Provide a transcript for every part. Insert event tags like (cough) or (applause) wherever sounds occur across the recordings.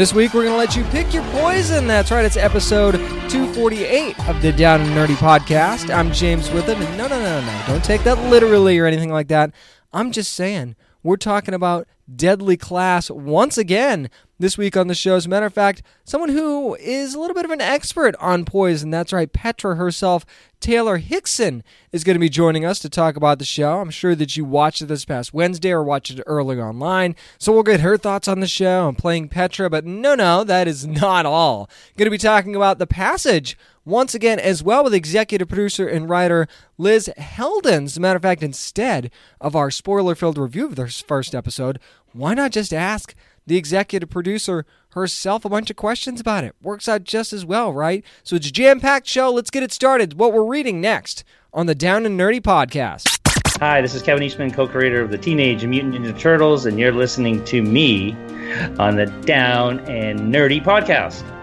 This week, we're going to let you pick your poison. That's right, it's episode 248 of the Down and Nerdy podcast. I'm James Witham, and no, no, no, no, don't take that literally or anything like that. I'm just saying, we're talking about Deadly Class once again this week on the show. As a matter of fact, someone who is a little bit of an expert on poison. That's right, Petra herself, Taylor Hickson, is going to be joining us to talk about the show. I'm sure that you watched it this past Wednesday or watched it earlier online. So we'll get her thoughts on the show and playing Petra. But no, no, that is not all. Going to be talking about The Passage once again, as well with executive producer and writer Liz Heldens. As a matter of fact, instead of our spoiler filled review of this first episode, why not just ask the executive producer herself a bunch of questions about it? Works out just as well, right? So it's a jam packed show. Let's get it started. What we're reading next on the Down and Nerdy podcast. Hi, this is Kevin Eastman, co creator of the Teenage Mutant Ninja Turtles, and you're listening to me on the Down and Nerdy podcast.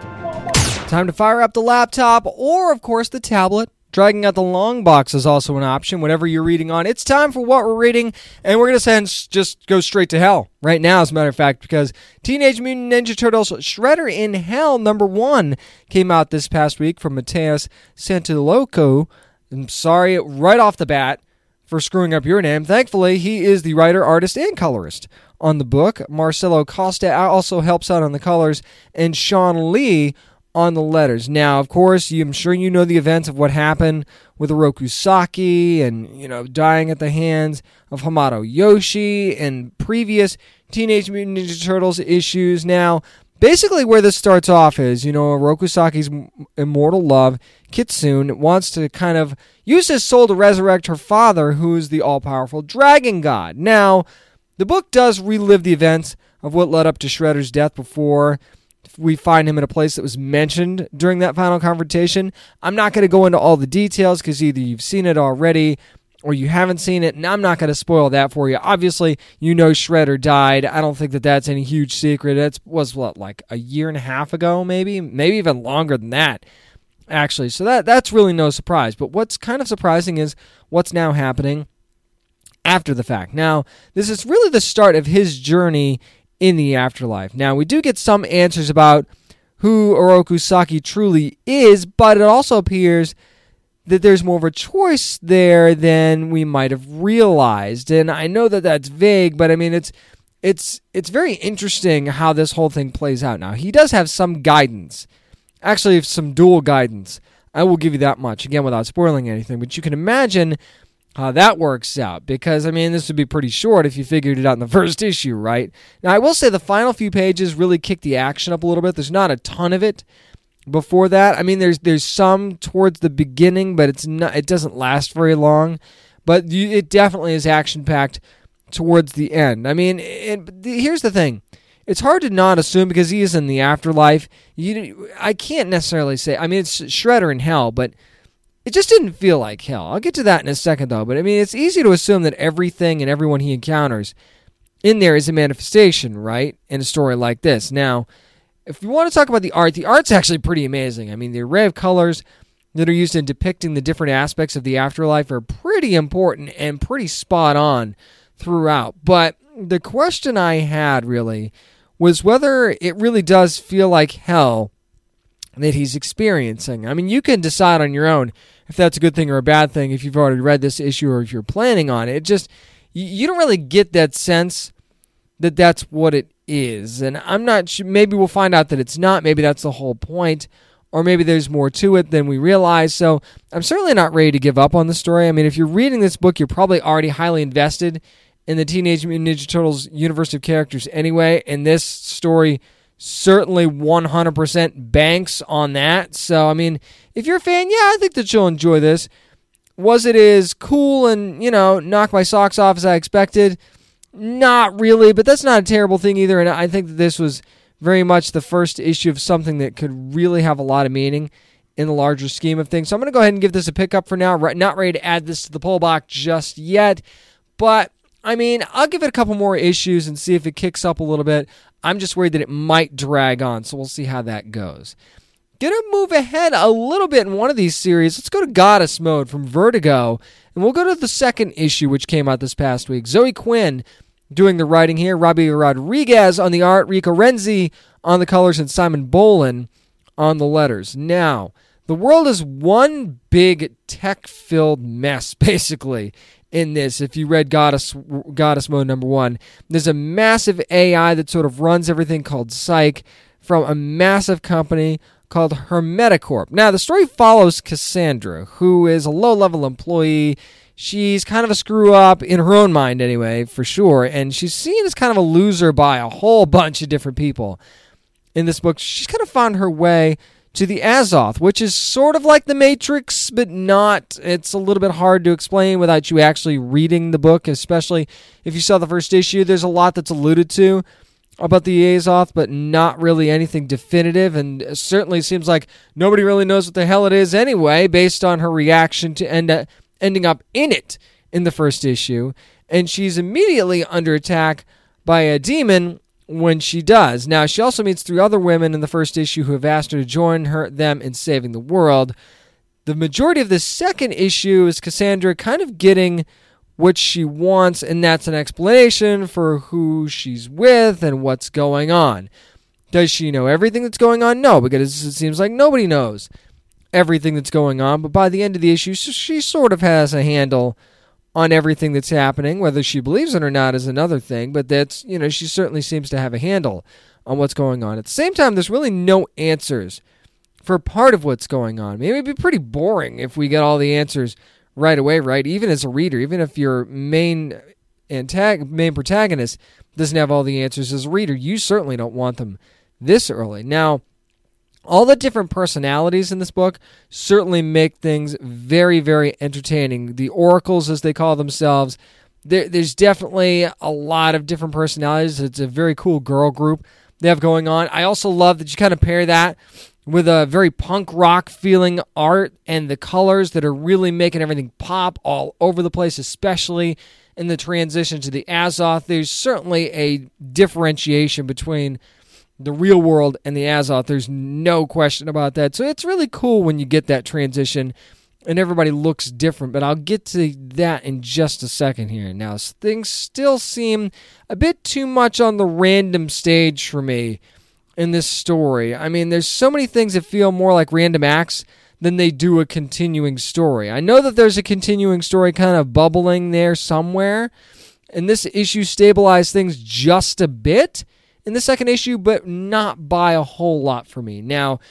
Time to fire up the laptop or, of course, the tablet. Dragging out the long box is also an option, whatever you're reading on. It's time for what we're reading, and we're going to send just go straight to hell right now, as a matter of fact, because Teenage Mutant Ninja Turtles Shredder in Hell number one came out this past week from Mateus Santiloco. I'm sorry, right off the bat for screwing up your name. Thankfully, he is the writer, artist, and colorist on the book. Marcelo Costa also helps out on the colors, and Shawn Lee on the letters. Now, of course, I'm sure you know the events of what happened with Oroku Saki and, you know, dying at the hands of Hamato Yoshi and previous Teenage Mutant Ninja Turtles issues. Now, basically where this starts off is, you know, Oroku Saki's immortal love, Kitsune, wants to kind of use his soul to resurrect her father, who's the all-powerful dragon god. Now, the book does relive the events of what led up to Shredder's death before we find him in a place that was mentioned during that final confrontation. I'm not going to go into all the details because either you've seen it already or you haven't seen it, and I'm not going to spoil that for you. Obviously, you know Shredder died. I don't think that that's any huge secret. It was what like a year and a half ago, maybe, maybe even longer than that, actually. So that that's really no surprise. But what's kind of surprising is what's now happening after the fact. Now, this is really the start of his journey in the afterlife. Now, we do get some answers about who Oroku Saki truly is, but it also appears that there's more of a choice there than we might have realized. And I know that that's vague, but I mean it's it's it's very interesting how this whole thing plays out. Now, he does have some guidance. Actually, some dual guidance. I will give you that much again without spoiling anything, but you can imagine how that works out because I mean this would be pretty short if you figured it out in the (laughs) first issue, right? Now I will say the final few pages really kick the action up a little bit. There's not a ton of it before that. I mean there's there's some towards the beginning, but it's not it doesn't last very long. But you, it definitely is action packed towards the end. I mean, it, here's the thing. It's hard to not assume because he is in the afterlife. You, I can't necessarily say. I mean, it's Shredder in hell, but it just didn't feel like hell. I'll get to that in a second, though. But I mean, it's easy to assume that everything and everyone he encounters in there is a manifestation, right? In a story like this. Now, if you want to talk about the art, the art's actually pretty amazing. I mean, the array of colors that are used in depicting the different aspects of the afterlife are pretty important and pretty spot on throughout. But the question I had really was whether it really does feel like hell that he's experiencing. I mean, you can decide on your own if that's a good thing or a bad thing if you've already read this issue or if you're planning on it. It just you don't really get that sense that that's what it is. And I'm not sure maybe we'll find out that it's not. Maybe that's the whole point or maybe there's more to it than we realize. So, I'm certainly not ready to give up on the story. I mean, if you're reading this book, you're probably already highly invested in the Teenage Mutant Ninja Turtles universe of characters anyway, and this story certainly 100% banks on that. So, I mean, if you're a fan, yeah, I think that you'll enjoy this. Was it as cool and, you know, knock my socks off as I expected? Not really, but that's not a terrible thing either. And I think that this was very much the first issue of something that could really have a lot of meaning in the larger scheme of things. So I'm going to go ahead and give this a pickup for now. Not ready to add this to the pull box just yet, but I mean, I'll give it a couple more issues and see if it kicks up a little bit. I'm just worried that it might drag on, so we'll see how that goes. Gonna move ahead a little bit in one of these series. Let's go to Goddess Mode from Vertigo, and we'll go to the second issue, which came out this past week. Zoe Quinn doing the writing here, Robbi Rodriguez on the art, Rico Renzi on the colors, and Simon Bowland on the letters. Now, the world is one big tech filled mess, (laughs) basically, in this. If you read Goddess, Goddess Mode number one, there's a massive AI that sort of runs everything called Psyche from a massive company called Hermeticorp. Now, the story follows Cassandra, who is a low level employee. She's kind of a screw up in her own mind, anyway, for sure. And she's seen as kind of a loser by a whole bunch of different people. In this book, she's kind of found her way to the Azoth, which is sort of like the Matrix, but not. It's a little bit hard to explain without you actually reading the book, especially if you saw the first issue. There's a lot that's alluded to about the Azoth, but not really anything definitive, and certainly seems like nobody really knows what the hell it is anyway, based on her reaction to end up, ending up in it in the first issue. And she's immediately under attack by a demon when she does. Now, she also meets three other women in the first issue who have asked her to join her them in saving the world. The majority of the second issue is Cassandra kind of getting what she wants, and that's an explanation for who she's with and what's going on. Does she know everything that's going on? No, because it seems like nobody knows everything that's going on. But by the end of the issue, she sort of has a handle on everything that's happening. Whether she believes it or not is another thing, but that's, you know, she certainly seems to have a handle on what's going on. At the same time, there's really no answers for part of what's going on. Maybe it'd be pretty boring if we get all the answers right away, right? Even as a reader, even if your main antag- main protagonist doesn't have all the answers as a reader, you certainly don't want them this early. Now, all the different personalities in this book certainly make things very, very entertaining. The oracles, as they call themselves, there, there's definitely a lot of different personalities. It's a very cool girl group they have going on. I also love that you kind of pair that with a very punk rock feeling art and the colors that are really making everything pop all over the place, especially in the transition to the Azoth. There's certainly a differentiation between the real world and the Azoth. There's no question about that. So it's really cool when you get that transition and everybody looks different, but I'll get to that in just a second here. Now, things still seem a bit too much on the random stage for me in this story. I mean, there's so many things that feel more like random acts than they do a continuing story. I know that there's a continuing story kind of bubbling there somewhere, and this issue stabilized things just a bit in the second issue, but not by a whole lot for me. Now,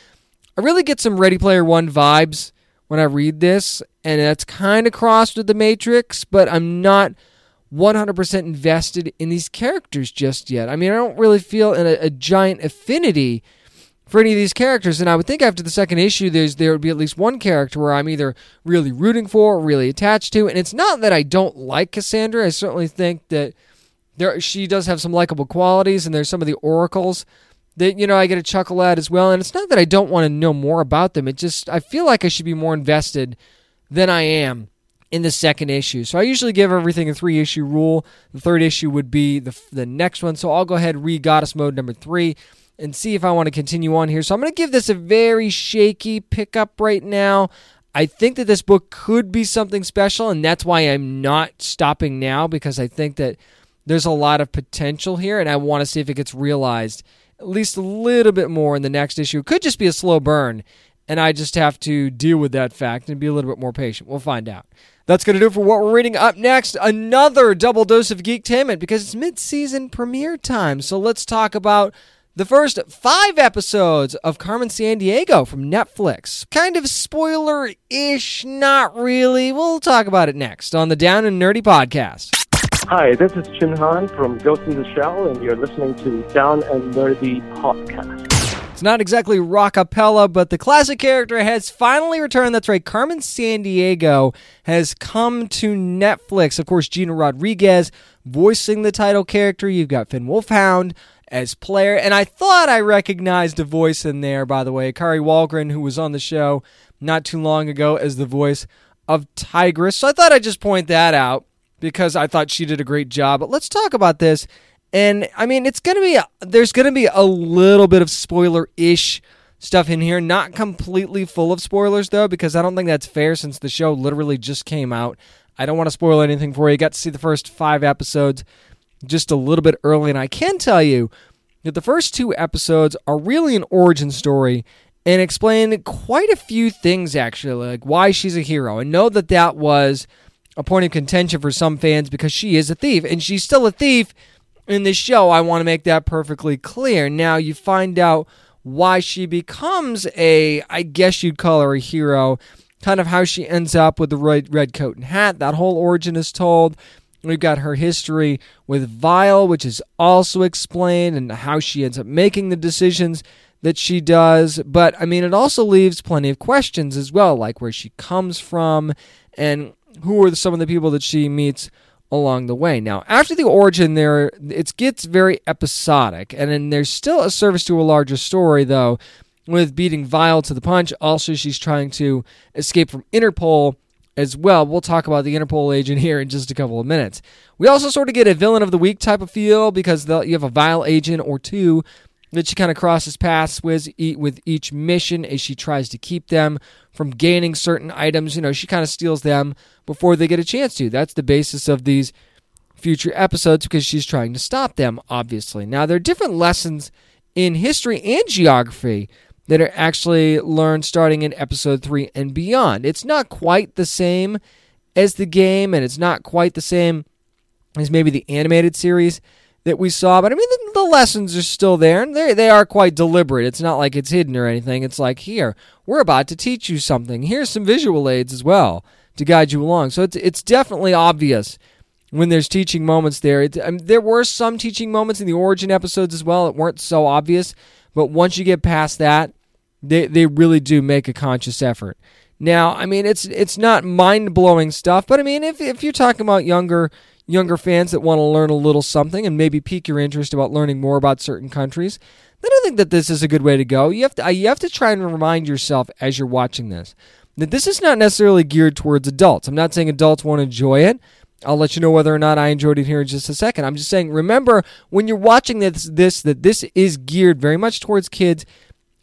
I really get some Ready Player One vibes when I read this, and that's kind of crossed with The Matrix, but I'm not 100% invested in these characters just yet. I mean, I don't really feel a, a giant affinity for any of these characters. And I would think after the second issue, there's there would be at least one character where I'm either really rooting for or really attached to. And it's not that I don't like Cassandra. I certainly think that there she does have some likable qualities, and there's some of the oracles that you know I get a chuckle at as well. And it's not that I don't want to know more about them. It just I feel like I should be more invested than I am in the second issue. So I usually give everything a three issue rule. The third issue would be the the next one. So I'll go ahead read Goddess Mode number three and see if I want to continue on here. So I'm going to give this a very shaky pickup right now. I think that this book could be something special, and that's why I'm not stopping now because I think that there's a lot of potential here, and I want to see if it gets realized at least a little bit more in the next issue. It could just be a slow burn, and I just have to deal with that fact and be a little bit more patient. We'll find out. That's going to do for what we're reading. Up next, another double dose of Geektainment because it's mid-season premiere time. So let's talk about the first five episodes of Carmen Sandiego from Netflix. Kind of spoiler ish, not really. We'll talk about it next on the Down and Nerdy podcast. Hi, this is Chin Han from Ghost in the Shell, and you're listening to Down and Nerdy Podcast. It's not exactly rock rockapella, but the classic character has finally returned. That's right, Carmen Sandiego has come to Netflix. Of course, Gina Rodriguez voicing the title character. You've got Finn Wolfhard as player. And I thought I recognized a voice in there, by the way, Kari Wahlgren, who was on the show not too long ago as the voice of Tigress. So I thought I'd just point that out because I thought she did a great job. But let's talk about this. And I mean, it's going to be, there's going to be a little bit of spoiler ish stuff in here. Not completely full of spoilers, though, because I don't think that's fair since the show literally just came out. I don't want to spoil anything for you. You got to see the first five episodes just a little bit early. And I can tell you that the first two episodes are really an origin story and explain quite a few things, actually, like why she's a hero. And know that that was a point of contention for some fans because she is a thief, and she's still a thief in this show. I want to make that perfectly clear. Now, you find out why she becomes a, I guess you'd call her a hero, kind of how she ends up with the red, red coat and hat. That whole origin is told. We've got her history with Vile, which is also explained, and how she ends up making the decisions that she does. But I mean, it also leaves plenty of questions as well, like where she comes from and who are some of the people that she meets along the way. Now, after the origin, there it gets very episodic, and then there's still a service to a larger story, though, with beating Vile to the punch. Also, she's trying to escape from Interpol as well. We'll talk about the Interpol agent (laughs) here in just a couple of minutes. We also sort of get a villain of the week type of feel because you have a Vile agent or two that she kind of crosses paths with with each mission as she tries to keep them from gaining certain items. You know, she kind of steals them before they get a chance to. That's the basis of these future episodes because she's trying to stop them, obviously. Now, there are different lessons in history and geography that are actually learned starting in episode 3 and beyond. It's not quite the same as the game, and it's not quite the same as maybe the animated series that we saw. But I mean, the, the, lessons are still there, and they they are quite deliberate. It's not like it's hidden or anything. It's like here we're about to teach you something. Here's some visual aids as well to guide you along. So it's it's definitely obvious when there's teaching moments there. It, I mean, there were some teaching moments in the origin episodes as well that weren't so obvious, but once you get past that, they they really do make a conscious effort. Now, I mean, it's it's not mind blowing stuff, but I mean, if if you're talking about younger younger fans that want to learn a little something and maybe pique your interest about learning more about certain countries, then I think that this is a good way to go. You have to uh, you have to try and remind yourself as you're watching this that this is not necessarily geared towards adults. I'm not saying adults won't enjoy it. I'll let you know whether or not I enjoyed it here in just a second. I'm just saying remember when you're watching this this that this is geared very much towards kids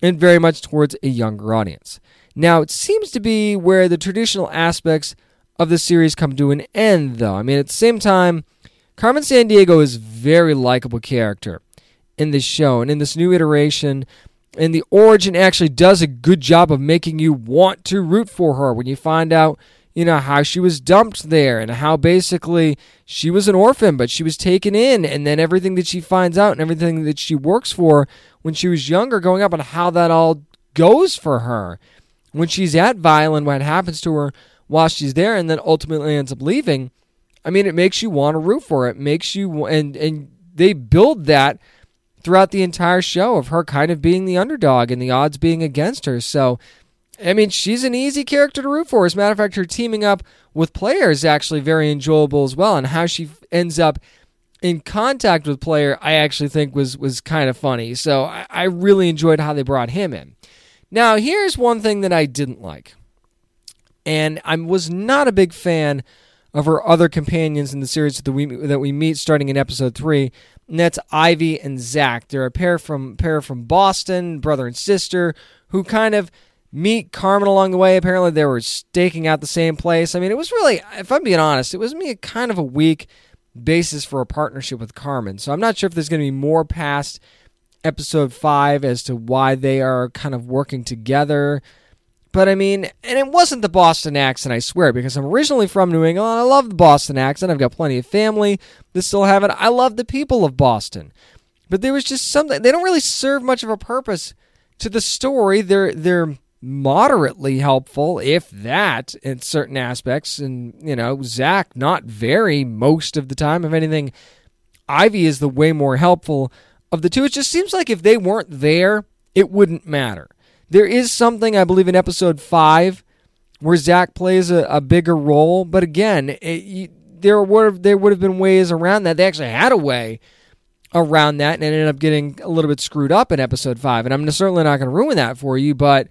and very much towards a younger audience. Now, it seems to be where the traditional aspects of the series come to an end, though. I mean, at the same time, Carmen Sandiego is a very likable character in this show, and in this new iteration, and the origin actually does a good job of making you want to root for her when you find out, you know, how she was dumped there and how basically she was an orphan, but she was taken in, and then everything that she finds out and everything that she works for when she was younger growing up, and how that all goes for her when she's at Violin, what happens to her while she's there and then ultimately ends up leaving, I mean, it makes you want to root for it. makes you and and they build that throughout the entire show of her kind of being the underdog and the odds being against her. So, I mean, she's an easy character to root for. As a matter of fact, her teaming up with players is actually very enjoyable as well, and how she ends up in contact with player, I actually think was was kind of funny. So I, I really enjoyed how they brought him in. Now, here's one thing that I didn't like and I was not a big fan of her other companions in the series that we that we meet starting in episode three. And that's Ivy and Zach. They're a pair from pair from Boston, brother and sister, who kind of meet Carmen along the way. Apparently, they were staking out the same place. I mean, it was really, if I'm being honest, it was me kind of a weak basis for a partnership with Carmen. So I'm not sure if there's going to be more past episode five as to why they are kind of working together. But I mean, and it wasn't the Boston accent, I swear, because I'm originally from New England. I love the Boston accent. I've got plenty of family that still have it. I love the people of Boston. But there was just something they don't really serve much of a purpose to the story. They're they're moderately helpful, if that, in certain aspects. And, you know, Zach, not very most of the time. If anything, Ivy is the way more helpful of the two. It just seems like if they weren't there, it wouldn't matter. There is something, I believe, in episode five where Zach plays a, a bigger role, but again, it, you, there would have, there would have been ways around that. They actually had a way around that, and ended up getting a little bit screwed up in episode five. And I'm certainly not going to ruin that for you, but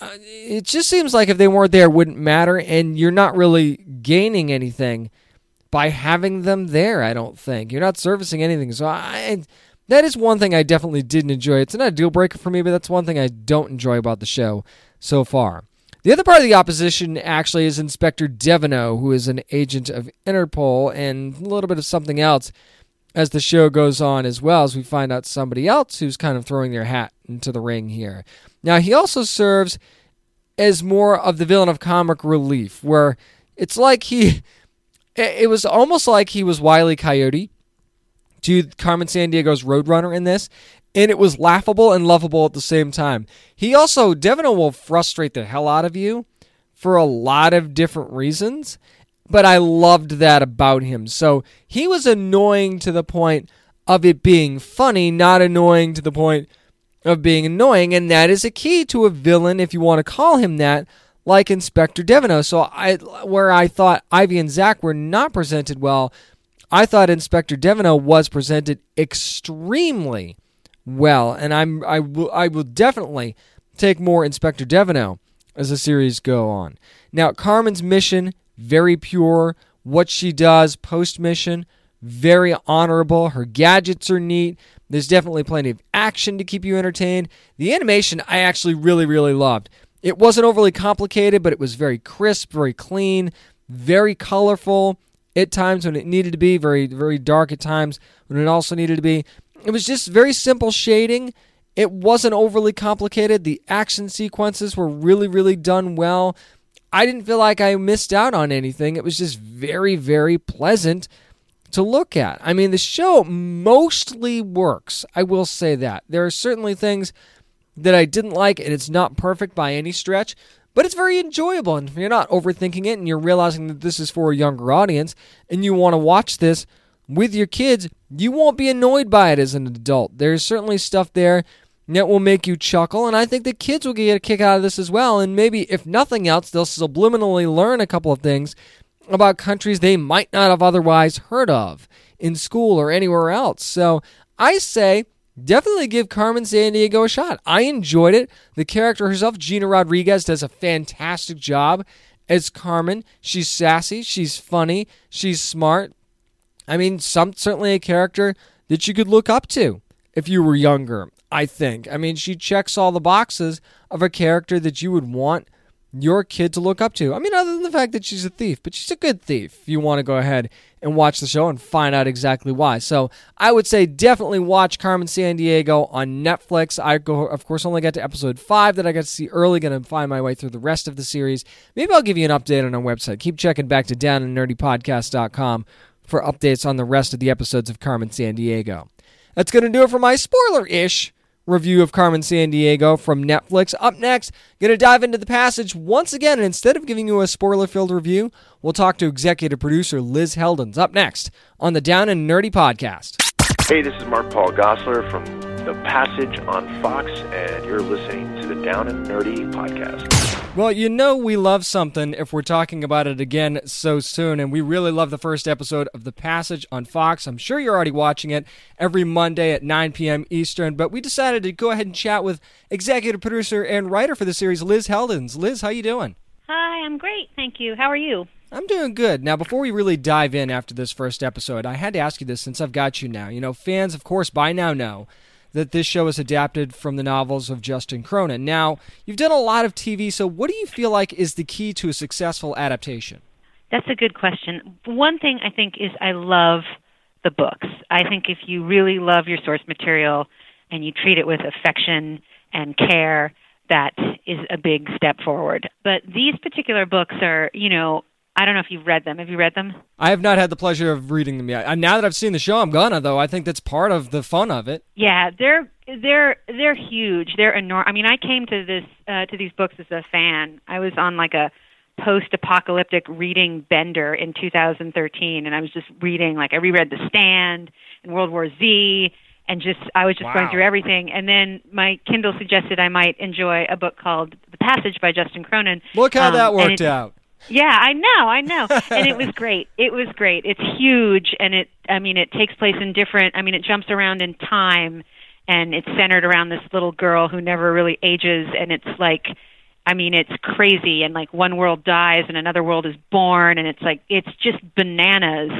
uh, it just seems like if they weren't there, it wouldn't matter, and you're not really gaining anything by having them there. I don't think you're not servicing anything. So I, that is one thing I definitely didn't enjoy. It's not a deal breaker for me, but that's one thing I don't enjoy about the show so far. The other part of the opposition actually is Inspector Devineaux, who is an agent of Interpol, and a little bit of something else as the show goes on as well, as we find out somebody else who's kind of throwing their hat into the ring here. Now, he also serves as more of the villain of comic relief, where it's like he. (laughs) It was almost like he was Wiley Coyote to Carmen Sandiego's Roadrunner in this, and it was laughable and lovable at the same time. He also, Devineaux will frustrate the hell out of you for a lot of different reasons, but I loved that about him. So he was annoying to the point of it being funny, not annoying to the point of being annoying, and that is a key to a villain, if you want to call him that, like Inspector Devineaux. So I, where I thought Ivy and Zach were not presented well, I thought Inspector Devineaux was presented extremely well, and I'm I will I will definitely take more Inspector Devineaux as the series go on. Now, Carmen's mission very pure. What she does post mission very honorable. Her gadgets are neat. There's definitely plenty of action to keep you entertained. The animation I actually really really loved. It wasn't overly complicated, but it was very crisp, very clean, very colorful at times when it needed to be, very very dark at times when it also needed to be. It was just very simple shading. It wasn't overly complicated. The action sequences were really, really done well. I didn't feel like I missed out on anything. It was just very, very pleasant to look at. I mean, the show mostly works. I will say that. There are certainly things that I didn't like, and it's not perfect by any stretch, but it's very enjoyable. And if you're not overthinking it and you're realizing that this is for a younger audience and you want to watch this with your kids, you won't be annoyed by it as an adult. There's certainly stuff there that will make you chuckle, and I think the kids will get a kick out of this as well. And maybe, if nothing else, they'll subliminally learn a couple of things about countries they might not have otherwise heard of in school or anywhere else. So I say definitely give Carmen Sandiego a shot. I enjoyed it. The character herself, Gina Rodriguez, does a fantastic job as Carmen. She's sassy, she's funny, she's smart. I mean, some certainly a character that you could look up to if you were younger. I think. I mean, she checks all the boxes of a character that you would want your kid to look up to. I mean, other than the fact that she's a thief, but she's a good thief. If you want to go ahead and watch the show and find out exactly why. So I would say definitely watch Carmen Sandiego on Netflix. I go, of course, only got to episode five that I got to see early. Going to find my way through the rest of the series. Maybe I'll give you an update on our website. Keep checking back to downandnerdypodcast.com for updates on the rest of the episodes of Carmen Sandiego. That's going to do it for my spoiler ish review of Carmen Sandiego from Netflix. Up next, going to dive into the passage once again, and instead of giving you a spoiler filled review, we'll talk to executive producer Liz Heldens. Up next on the Down and Nerdy podcast. Hey, this is Mark Paul Gosselaar from The Passage on Fox, and you're listening to the Down and Nerdy podcast. Well, you know we love something if we're talking about it again so soon, and we really love the first episode of The Passage on Fox. I'm sure you're already watching it every Monday at 9 p.m. Eastern, but we decided to go ahead and chat with executive producer and writer for the series, Liz Heldens. Liz, how you doing? Hi, I'm great, thank you. How are you? I'm doing good. Now, before we really dive in after this first episode, I had to ask you this since I've got you now. You know, fans, of course, by now know that this show is adapted from the novels of Justin Cronin. Now, you've done a lot of TV, so what do you feel like is the key to a successful adaptation? That's a good question. One thing I think is I love the books. I think if you really love your source material and you treat it with affection and care, that is a big step forward. But these particular books are, you know, I don't know if you've read them. Have you read them? I have not had the pleasure of reading them yet. Now that I've seen the show, I'm gonna though. I think that's part of the fun of it. Yeah, they're they're they're huge. They're enormous. I mean, I came to this uh, to these books as a fan. I was on like a post-apocalyptic reading bender in 2013, and I was just reading like I reread The Stand and World War Z, and just I was just Wow. going through everything. And then my Kindle suggested I might enjoy a book called The Passage by Justin Cronin. Look how Um, that worked it- out. Yeah, I know, I know. and it was (laughs) great. It was great. It's huge and it I mean it takes place in different I mean it jumps around in time and it's centered around this little girl who never really ages and it's like I mean it's crazy and like one world dies and another world is born and it's like it's just bananas.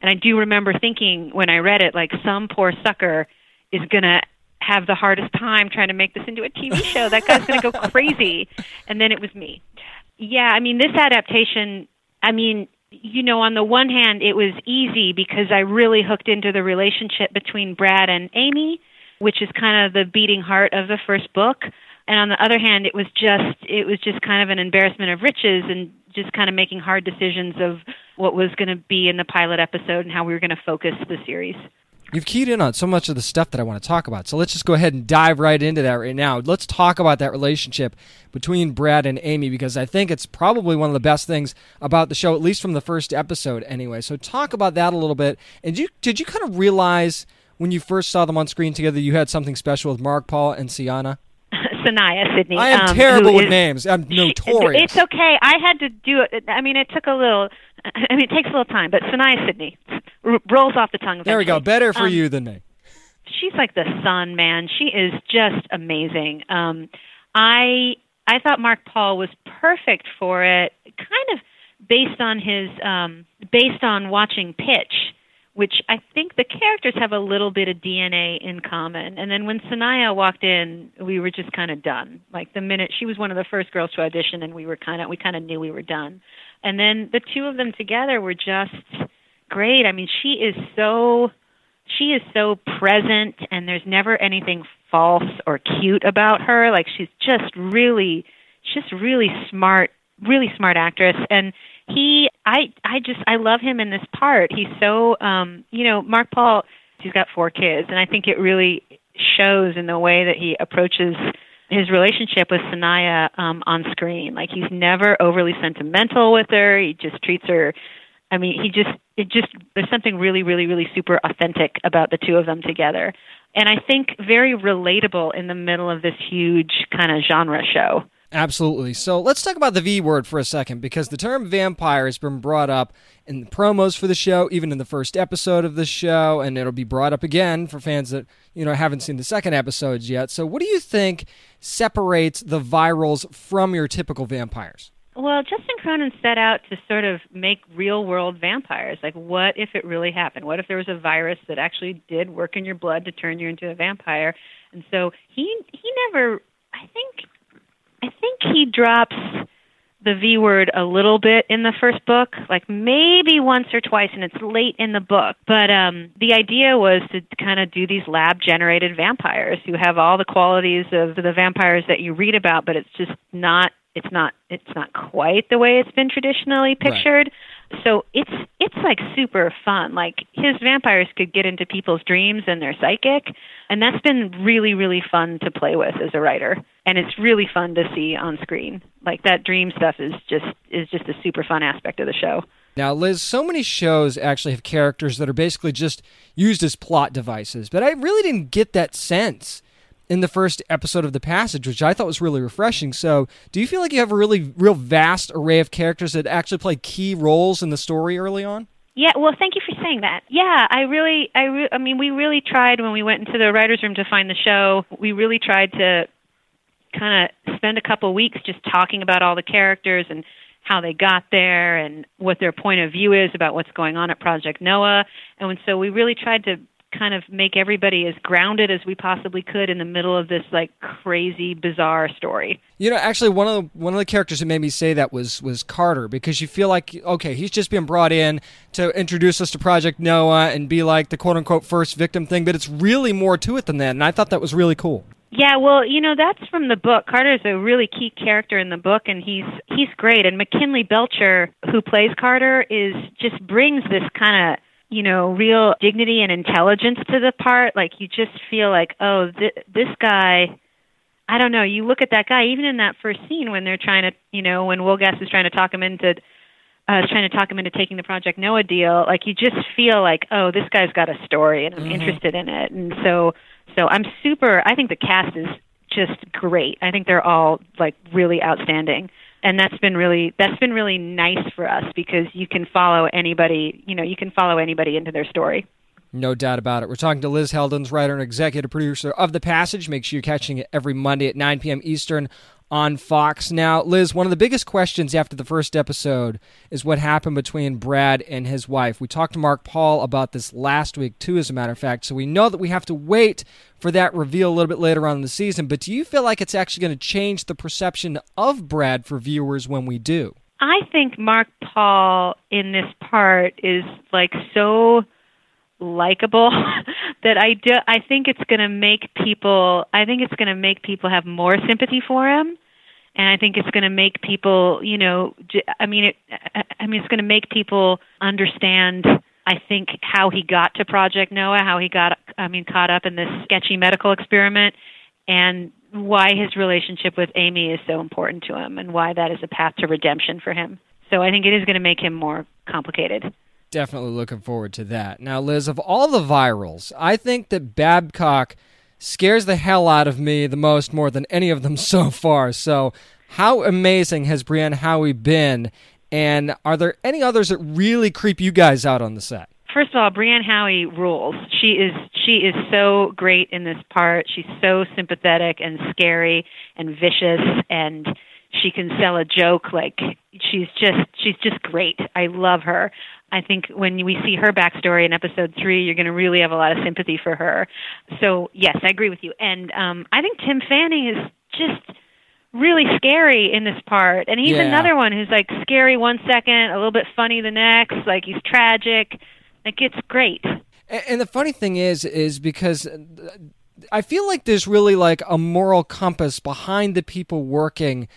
And I do remember thinking when I read it like some poor sucker is going to have the hardest time trying to make this into a TV show. That guy's going to go (laughs) crazy. And then it was me. Yeah, I mean, this adaptation, I mean, you know, on the one hand, it was easy because I really hooked into the relationship between Brad and Amy, which is kind of the beating heart of the first book. And on the other hand, it was just it was just kind of an embarrassment of riches and just kind of making hard decisions of what was going to be in the pilot episode and how we were going to focus the series. You've keyed in on so much of the stuff that I want to talk about. So let's just go ahead and dive right into that right now. Let's talk about that relationship between Brad and Amy because I think it's probably one of the best things about the show, at least from the first episode anyway. So talk about that a little bit. And you, did you kind of realize when you first saw them on screen together you had something special with Mark Paul and Sienna? (laughs) Saniyya Sidney. I am um, terrible with is- names. I'm (laughs) notorious. It's okay. I had to do it. I mean, it took a little. (laughs) I mean, it takes a little time, but Saniyya Sidney r- rolls off the tongue. there we go. Better for Um, you than me. she's like the sun, man. She is just amazing. Um, I I thought Mark Paul was perfect for it, kind of based on his um, based on watching Pitch, which I think the characters have a little bit of DNA in common. And then when Saniyya walked in, we were just kind of done. Like the minute she was one of the first girls to audition, and we were kind of we kind of knew we were done. And then the two of them together were just great. I mean, she is so she is so present and there's never anything false or cute about her. Like she's just really she's just really smart really smart actress. And he i i just i love him in this part. He's so um you know mark paul he's got four kids and i think it really shows in the way that he approaches his relationship with Saniyya um on screen like he's never overly sentimental with her he just treats her I mean, he just it just there's something really really really super authentic about the two of them together. And I think very relatable in the middle of this huge kind of genre show. Absolutely. So let's talk about the V word for a second because the term vampire has been brought up in the promos for the show, even in the first episode of the show, and it'll be brought up again for fans that, you know, haven't seen the second episodes yet. So what do you think separates the virals from your typical vampires? Well, Justin Cronin set out to sort of make real world vampires. Like, what if it really happened? What if there was a virus that actually did work in your blood to turn you into a vampire? And so he he never. I think I think he drops the V word a little bit in the first book, like maybe once or twice, and it's late in the book. But um, the idea was to kind of do these lab generated vampires who have all the qualities of the vampires that you read about, but it's just not. It's not. It's not quite the way it's been traditionally pictured. So it's it's like super fun. Like his vampires could get into people's dreams and they're psychic, and that's been really really fun to play with as a writer. And it's really fun to see on screen. Like that dream stuff is just is just a super fun aspect of the show. Now, Liz, so many shows actually have characters that are basically just used as plot devices, but I really didn't get that sense in the first episode of The Passage, which I thought was really refreshing. So, do you feel like you have a really, real vast array of characters that actually play key roles in the story early on? Yeah, well, thank you for saying that. Yeah, I really, I, re- I mean, we really tried when we went into the writers' room to find the show. We really tried to kind of spend a couple weeks just talking about all the characters and how they got there and what their point of view is about what's going on at Project Noah. And so we really tried to kind of make everybody as grounded as we possibly could in the middle of this like crazy bizarre story. You know, actually, one of the one of the characters that made me say that was was Carter because you feel like okay, he's just been brought in to introduce us to Project Noah and be like the quote unquote first victim thing, but it's really more to it than that, and I thought that was really cool. Yeah, well, you know that's from the book. Carter's a really key character in the book, and he's he's great. And McKinley Belcher, who plays Carter, is just brings this kind of you know real dignity and intelligence to the part. Like you just feel like, oh, th- this guy. I don't know. You look at that guy, even in that first scene when they're trying to, you know, when Wolgast is trying to talk him into, uh, is trying to talk him into taking the Project Noah deal. Like you just feel like, oh, this guy's got a story, and I'm interested in it. And so, so I'm super. I think the cast is just great. I think they're all like really outstanding. and that's been really that's been really nice for us because you can follow anybody you know you can follow anybody into their story No doubt about it. We're talking to Liz Heldens, writer and executive producer of The Passage. Make sure you're catching it every Monday at 9 p.m. Eastern on Fox. Now, Liz, one of the biggest questions after the first episode is what happened between Brad and his wife. We talked to Mark Paul about this last week, too, as a matter of fact, so we know that we have to wait for that reveal a little bit later on in the season. But do you feel like it's actually going to change the perception of Brad for viewers when we do? I think Mark Paul in this part is like so likable (laughs) that I do I think it's going to make people I think it's going to make people have more sympathy for him and I think it's going to make people, you know, I mean it I mean it's going to make people understand I think how he got to Project Noah, how he got I mean caught up in this sketchy medical experiment and why his relationship with Amy is so important to him and why that is a path to redemption for him. So I think it is going to make him more complicated. Definitely looking forward to that. Now, Liz, of all the virals, I think that Babcock scares the hell out of me the most, more than any of them (laughs) so far. So, how amazing has Brianne Howey been? And are there any others that really creep you guys out on the set? First of all, Brianne Howey rules. She is she is so great in this part. She's so sympathetic and scary and vicious and she can sell a joke like she's just she's just great. I love her. I think when we see her backstory in episode three, you're going to really have a lot of sympathy for her. So yes, I agree with you. And um, I think Tim Fanning is just really scary in this part, and he's Yeah. another one who's like scary one second, a little bit funny the next. Like he's tragic. Like it's great. A- And the funny thing is, is because uh, I feel like there's really like a moral compass behind the people working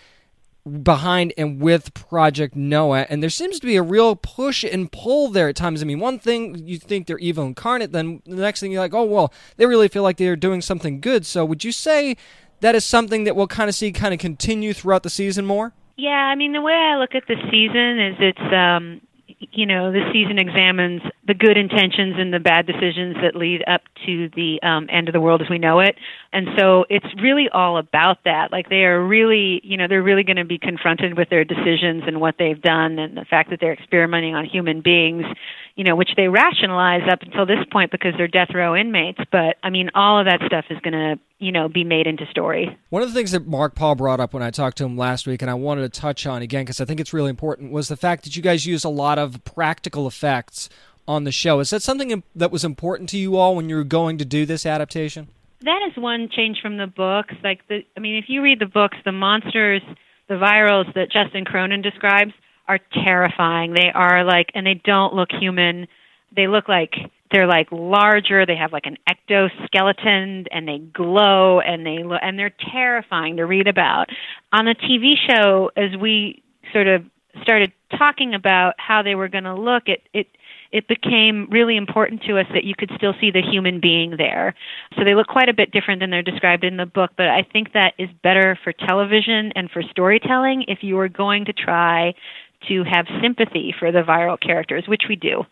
behind and with Project Noah, and there seems to be a real push and pull there at times. I mean, one thing you think they're evil incarnate, then the next thing you're like, oh well, they really feel like they're doing something good. So would you say that is something that we'll kind of see kind of continue throughout the season more? Yeah, I mean the way I look at the season is it's um you know, the season examines the good intentions and the bad decisions that lead up to the um end of the world as we know it. And so it's really all about that. Like they are really, you know, they're really going to be confronted with their decisions and what they've done and the fact that they're experimenting on human beings, you know, which they rationalize up until this point because they're death row inmates, but I mean all of that stuff is going to, you know, be made into story. One of the things that Mark Paul brought up when I talked to him last week, and I wanted to touch on again because I think it's really important, was the fact that you guys use a lot of practical effects on the show. Is that something that was important to you all when you were going to do this adaptation? that is one change from the books. Like the, I mean, if you read the books, the monsters, the virals that Justin Cronin describes are terrifying. They are like, and they don't look human. They look like they're like larger. They have like an ectoskeleton, and they glow, and they look, and they're terrifying to read about. On the TV show, as we sort of started talking about how they were going to look, it it it became really important to us that you could still see the human being there. So they look quite a bit different than they're described in the book, but I think that is better for television and for storytelling if you are going to try to have sympathy for the viral characters, which we do.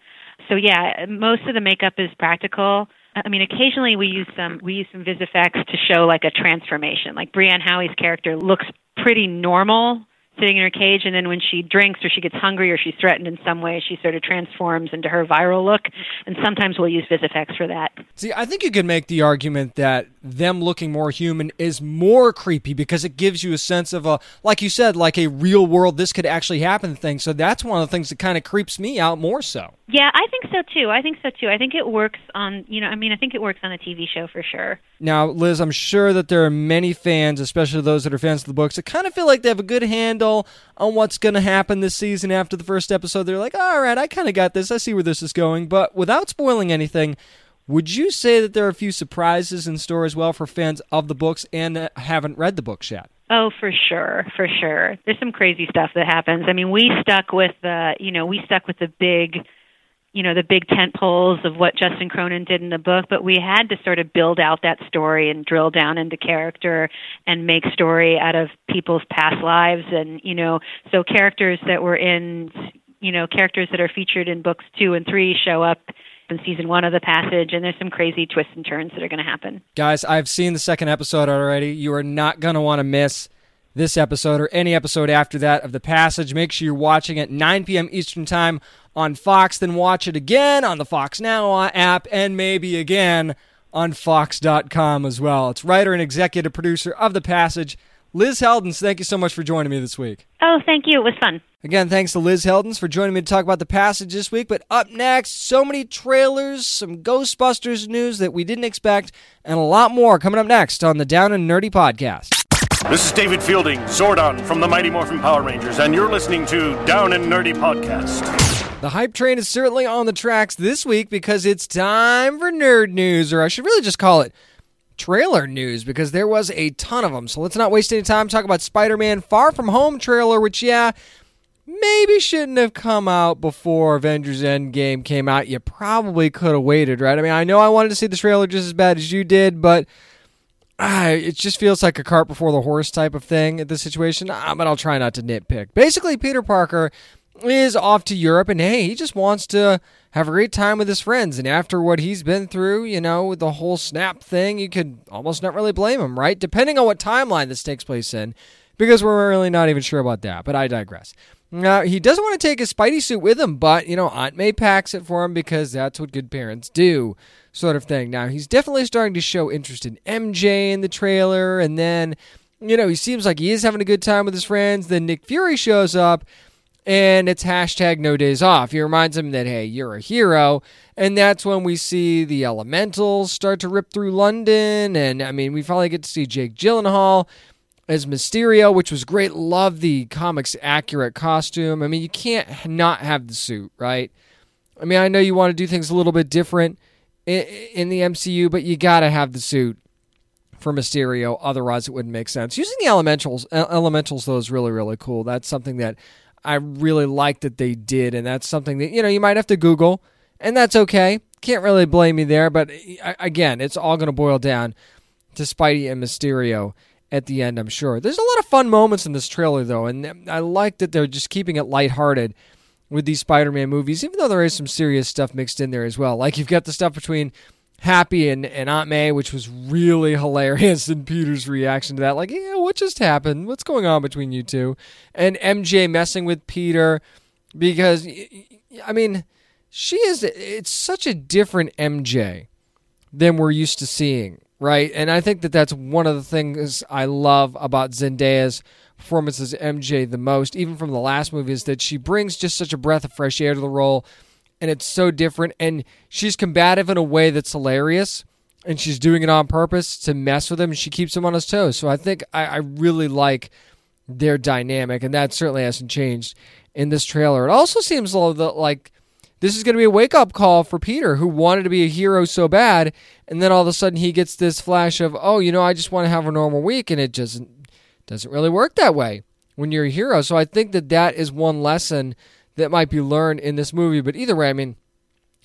So yeah, most of the makeup is practical. I mean, occasionally we use some we use some VisFX to show like a transformation. Like Brianne Howey's character looks pretty normal sitting in her cage, and then when she drinks or she gets hungry or she's threatened in some way, she sort of transforms into her viral look. And sometimes we'll use VisFX for that. See, I think you could make the argument that them looking more human is more creepy because it gives you a sense of a, like you said, like a real world, this could actually happen thing. So that's one of the things that kind of creeps me out more so. Yeah, I think so too. I think so too. I think it works on, you know, I mean, I think it works on a TV show for sure. Now, Liz, I'm sure that there are many fans, especially those that are fans of the books, that kind of feel like they have a good handle on what's going to happen this season after the first episode. They're like, all right, I kind of got this. I see where this is going. But without spoiling anything, would you say that there are a few surprises in store as well for fans of the books and haven't read the books yet? Oh, for sure, for sure. There's some crazy stuff that happens. I mean, we stuck with the, you know, we stuck with the big, you know, the big tent poles of what Justin Cronin did in the book, but we had to sort of build out that story and drill down into character and make story out of people's past lives and, you know, so characters that were in, you know, characters that are featured in books 2 and 3 show up in season 1 of the passage and there's some crazy twists and turns that are going to happen. Guys, I've seen the second episode already. You are not going to want to miss this episode or any episode after that of The Passage. Make sure you're watching at 9 p.m. Eastern Time on Fox, then watch it again on the Fox Now app and maybe again on Fox.com as well. It's writer and executive producer of The Passage, Liz Heldens. Thank you so much for joining me this week. Oh, thank you. It was fun. Again, thanks to Liz Heldens for joining me to talk about The Passage this week. But up next, so many trailers, some Ghostbusters news that we didn't expect, and a lot more coming up next on the Down and Nerdy podcast. This is David Fielding, Zordon from the Mighty Morphin Power Rangers, and you're listening to Down and Nerdy Podcast. The hype train is certainly on the tracks this week because it's time for nerd news, or I should really just call it trailer news because there was a ton of them. So let's not waste any time talk about Spider-Man Far From Home trailer, which yeah, maybe shouldn't have come out before Avengers Endgame came out. You probably could have waited, right? I mean, I know I wanted to see the trailer just as bad as you did, but ah, it just feels like a cart before the horse type of thing at this situation. Ah, but I'll try not to nitpick. Basically, Peter Parker is off to Europe, and hey, he just wants to have a great time with his friends. And after what he's been through, you know, with the whole snap thing, you could almost not really blame him, right? Depending on what timeline this takes place in, because we're really not even sure about that. But I digress. Now, he doesn't want to take his Spidey suit with him, but, you know, Aunt May packs it for him because that's what good parents do, sort of thing. Now, he's definitely starting to show interest in MJ in the trailer, and then, you know, he seems like he is having a good time with his friends. Then Nick Fury shows up, and it's hashtag no days off. He reminds him that, hey, you're a hero. And that's when we see the elementals start to rip through London. And I mean, we finally get to see Jake Gyllenhaal as Mysterio, which was great. Love the comics accurate costume. I mean, you can't not have the suit, right? I mean, I know you want to do things a little bit different in, the MCU, but you got to have the suit for Mysterio. Otherwise, it wouldn't make sense. Using the elementals, elementals though, is really really cool. That's something that I really like that they did, and that's something that you know you might have to Google, and that's okay. Can't really blame me there, but again, it's all going to boil down to Spidey and Mysterio at the end, I'm sure. There's a lot of fun moments in this trailer, though, and I like that they're just keeping it lighthearted with these Spider Man movies, even though there is some serious stuff mixed in there as well. Like you've got the stuff between Happy and, and Aunt May, which was really hilarious, (laughs) and Peter's reaction to that. Like, yeah, what just happened? What's going on between you two? And MJ messing with Peter because, I mean, she is, it's such a different MJ than we're used to seeing right? And I think that that's one of the things I love about Zendaya's performance as MJ the most, even from the last movie, is that she brings just such a breath of fresh air to the role, and it's so different. And she's combative in a way that's hilarious, and she's doing it on purpose to mess with him, and she keeps him on his toes. So I think I, I really like their dynamic, and that certainly hasn't changed in this trailer. It also seems like this is going to be a wake up call for Peter, who wanted to be a hero so bad, and then all of a sudden he gets this flash of, oh, you know, I just want to have a normal week, and it just doesn't really work that way when you're a hero. So I think that that is one lesson that might be learned in this movie. But either way, I mean,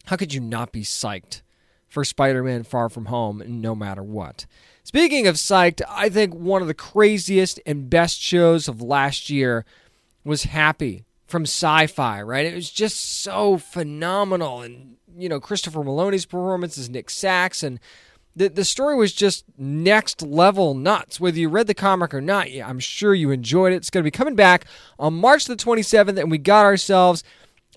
how could you not be psyched for Spider-Man Far From Home, no matter what? Speaking of psyched, I think one of the craziest and best shows of last year was Happy from sci fi, right? It was just so phenomenal. And, you know, Christopher Meloni's performance as Nick Sax and the, the story was just next level nuts. Whether you read the comic or not, yeah, I'm sure you enjoyed it. It's going to be coming back on March the 27th, and we got ourselves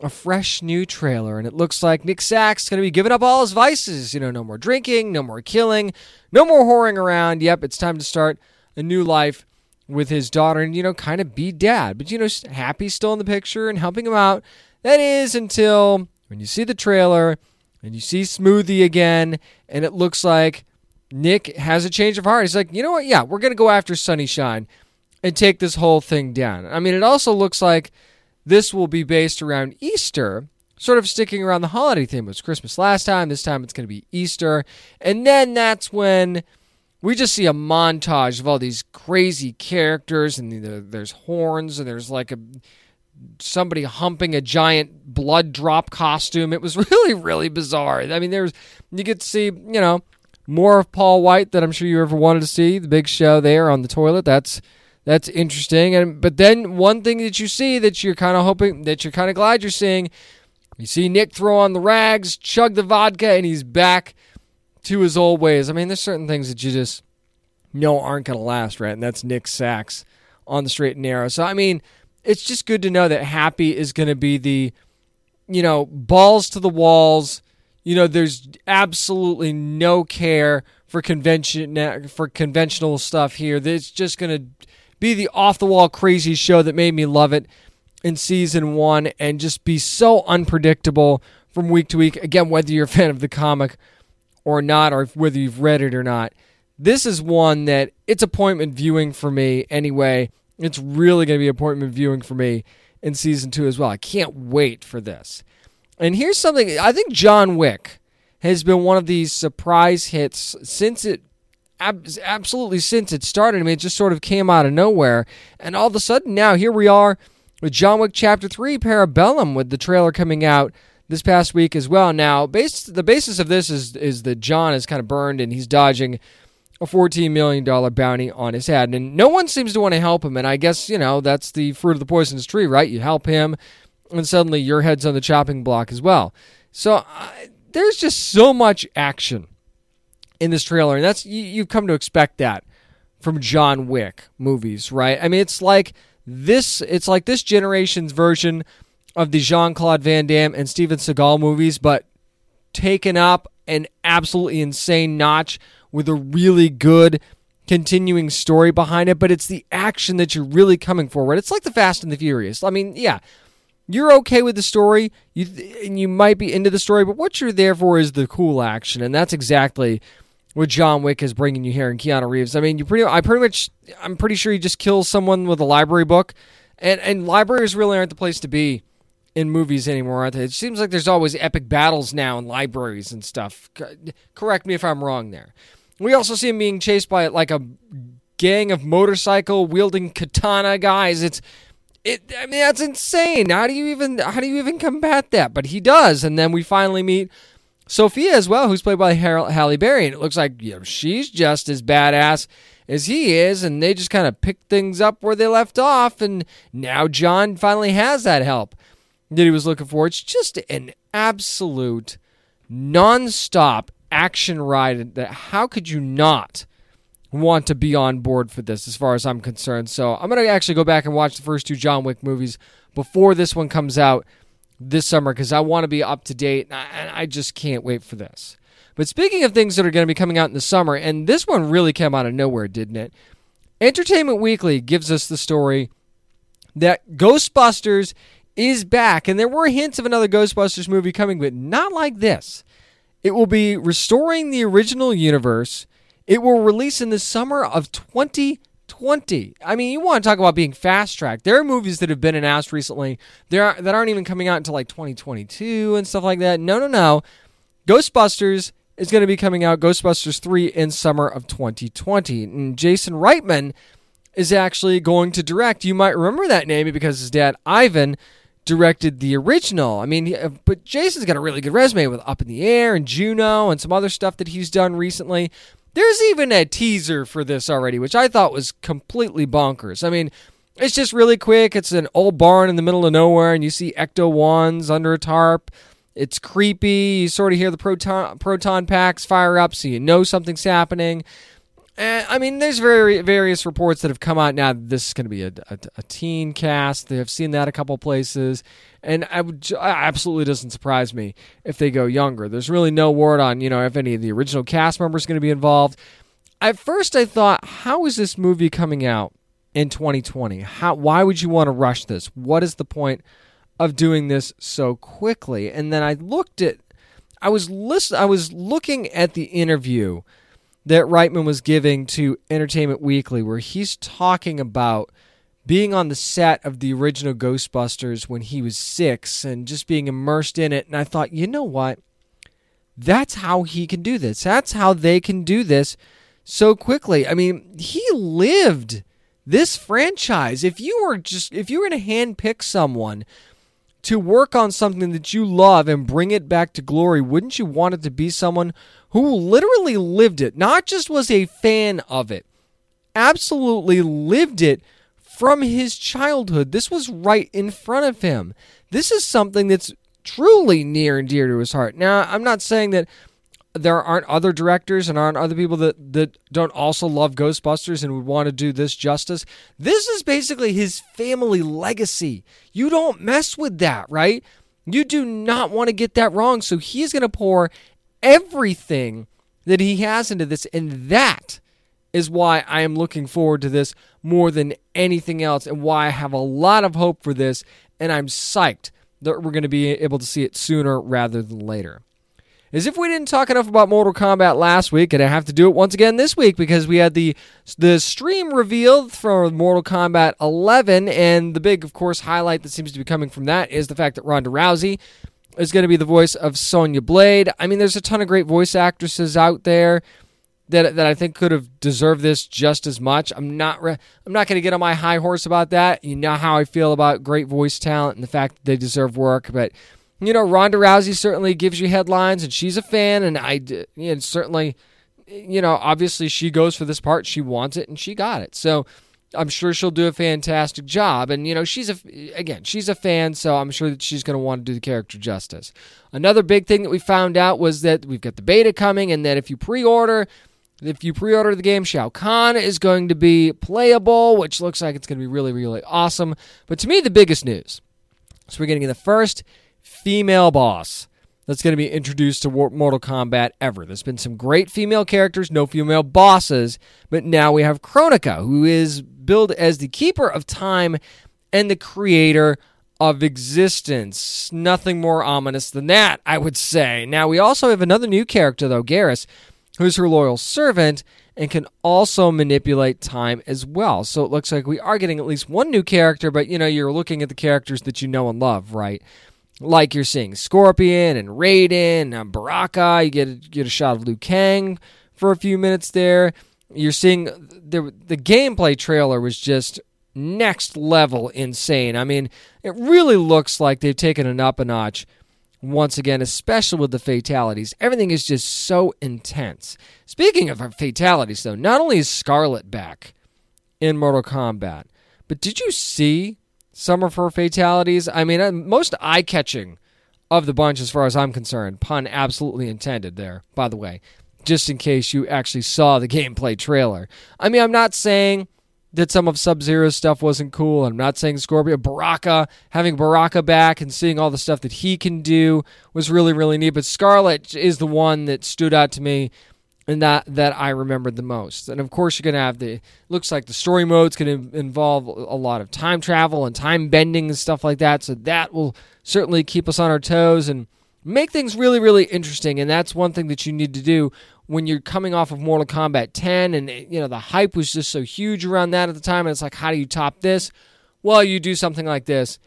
a fresh new trailer. And it looks like Nick Sax's going to be giving up all his vices. You know, no more drinking, no more killing, no more whoring around. Yep, it's time to start a new life with his daughter and, you know, kind of be dad. But, you know, Happy's still in the picture and helping him out. That is until when you see the trailer and you see Smoothie again and it looks like Nick has a change of heart. He's like, you know what? Yeah, we're going to go after Sonny Shine and take this whole thing down. I mean, it also looks like this will be based around Easter, sort of sticking around the holiday theme. It was Christmas last time. This time it's going to be Easter. And then that's when we just see a montage of all these crazy characters, and there's horns, and there's like a somebody humping a giant blood drop costume. It was (laughs) really, really bizarre. I mean, there's you get to see, you know, more of Paul Wight that I'm sure you ever wanted to see. The big show there on the toilet. That's that's interesting. And but then one thing that you see that you're kind of hoping that you're kind of glad you're seeing, you see Nick throw on the rags, chug the vodka, and he's back to his old ways. I mean, there's certain things that you just know aren't going to last, right? And that's Nick Sax on the straight and narrow. So I mean, it's just good to know that Happy is going to be the, you know, balls to the walls. You know, there's absolutely no care for convention for conventional stuff here. It's just going to be the off the wall crazy show that made me love it in season one and just be so unpredictable from week to week. Again, whether you're a fan of the comic or not, or whether you've read it or not, this is one that it's appointment viewing for me anyway. It's really going to be appointment viewing for me in season two as well. I can't wait for this. And here's something I think John Wick has been one of these surprise hits since it absolutely since it started. I mean, it just sort of came out of nowhere. And all of a sudden, now here we are with John Wick Chapter 3 Parabellum with the trailer coming out this past week as well. Now, base, the basis of this is, is that John is kind of burned and he's dodging a $14 million bounty on his head. And no one seems to want to help him. And I guess, you know, that's the fruit of the poisonous tree, right? You help him, and suddenly your head's on the chopping block as well. So uh, there's just so much action in this trailer. And that's, you, you've come to expect that from John Wick movies, right? I mean, it's like this, it's like this generation's version of the Jean Claude Van Damme and Steven Seagal movies, but taken up an absolutely insane notch with a really good continuing story behind it, but it's the action that you're really coming for. It's like the Fast and the Furious. I mean, yeah, you're okay with the story, you and you might be into the story, but what you're there for is the cool action, and that's exactly what John Wick is bringing you here in Keanu Reeves. I mean, you pretty, I pretty much, I'm pretty sure he just kills someone with a library book, and and libraries really aren't the place to be in movies anymore, aren't they? It seems like there's always epic battles now in libraries and stuff. Correct me if I'm wrong there. We also see him being chased by like a gang of motorcycle wielding katana guys. It's it. I mean, that's insane. How do you even how do you even combat that? But he does, and then we finally meet Sophia as well, who's played by Halle Berry, and it looks like you know, she's just as badass as he is, and they just kind of pick things up where they left off, and now John finally has that help that he was looking for. It's just an absolute nonstop action ride that how could you not want to be on board for this as far as I'm concerned. So I'm going to actually go back and watch the first two John Wick movies before this one comes out this summer because I want to be up to date and I just can't wait for this. But speaking of things that are going to be coming out in the summer, and this one really came out of nowhere, didn't it? Entertainment Weekly gives us the story that Ghostbusters is back, and there were hints of another Ghostbusters movie coming, but not like this. It will be restoring the original universe. It will release in the summer of 2020. I mean, you want to talk about being fast tracked. There are movies that have been announced recently that aren't even coming out until like 2022 and stuff like that. No, no, no. Ghostbusters is going to be coming out Ghostbusters 3 in summer of 2020. And Jason Reitman is actually going to direct. You might remember that name because his dad Ivan directed the original. I mean, uh, but Jason's got a really good resume with Up in the Air and Juno and some other stuff that he's done recently. There's even a teaser for this already, which I thought was completely bonkers. I mean, it's just really quick. It's an old barn in the middle of nowhere, and you see Ecto ones under a tarp. It's creepy. You sort of hear the proton proton packs fire up, so you know something's happening. Uh, I mean, there's very various reports that have come out now. This is going to be a, a, a, teen cast. They have seen that a couple places, and I would absolutely doesn't surprise me if they go younger. There's really no word on you know if any of the original cast members going to be involved. At first, I thought, how is this movie coming out in 2020? How? Why would you want to rush this? What is the point of doing this so quickly? And then I looked at, I was list, I was looking at the interview that Reitman was giving to Entertainment Weekly, where he's talking about being on the set of the original Ghostbusters when he was six and just being immersed in it. And I thought, you know what? That's how he can do this. That's how they can do this so quickly. I mean, he lived this franchise. If you were just, if you were going to handpick someone to work on something that you love and bring it back to glory, wouldn't you want it to be someone who literally lived it, not just was a fan of it, absolutely lived it from his childhood. This was right in front of him. This is something that's truly near and dear to his heart. Now, I'm not saying that there aren't other directors and aren't other people that, that don't also love Ghostbusters and would want to do this justice. This is basically his family legacy. You don't mess with that, right? You do not want to get that wrong. So he's going to pour everything that he has into this. And that is why I am looking forward to this more than anything else and why I have a lot of hope for this. And I'm psyched that we're going to be able to see it sooner rather than later. As if we didn't talk enough about Mortal Kombat last week, and I have to do it once again this week because we had the the stream revealed for Mortal Kombat 11, and the big, of course, highlight that seems to be coming from that is the fact that Ronda Rousey is going to be the voice of Sonya Blade. I mean, there's a ton of great voice actresses out there that that I think could have deserved this just as much. I'm not re- I'm not going to get on my high horse about that. You know how I feel about great voice talent and the fact that they deserve work, but you know, Ronda Rousey certainly gives you headlines, and she's a fan, and I, know, certainly, you know, obviously she goes for this part, she wants it, and she got it. So I'm sure she'll do a fantastic job. And you know, she's a again, she's a fan, so I'm sure that she's going to want to do the character justice. Another big thing that we found out was that we've got the beta coming, and that if you pre-order. If you pre-order the game, Shao Kahn is going to be playable, which looks like it's going to be really, really awesome. But to me, the biggest news so we're getting the first female boss that's going to be introduced to Mortal Kombat ever. There's been some great female characters, no female bosses, but now we have Kronika, who is billed as the keeper of time and the creator of existence. Nothing more ominous than that, I would say. Now, we also have another new character, though, Geras, who's her loyal servant and can also manipulate time as well. So it looks like we are getting at least one new character, but you know, you're looking at the characters that you know and love, right? Like you're seeing Scorpion and Raiden and Baraka. You get a, get a shot of Liu Kang for a few minutes there. You're seeing the the gameplay trailer was just next level insane. I mean, it really looks like they've taken it up a notch once again, especially with the fatalities. Everything is just so intense. Speaking of fatalities, though, not only is Skarlet back in Mortal Kombat, but did you see some of her fatalities. I mean, uh, most eye catching of the bunch, as far as I'm concerned. Pun absolutely intended there, by the way, just in case you actually saw the (laughs) gameplay trailer. I mean, I'm not saying that some of Sub Zero's stuff wasn't cool. I'm not saying Scorpio Baraka, having Baraka back and seeing all the stuff that he can do was really, really neat. But Skarlet is the one that stood out to me and that that I remembered the most. And of course, you're going to have the looks like the story mode's going to involve a lot of time travel and time bending and stuff like that. So that will certainly keep us on our toes and make things really really interesting. And that's one thing that you need to do when you're coming off of Mortal Kombat 10 and you know the hype was just so huge around that at the time and it's like how do you top this? Well, you do something like this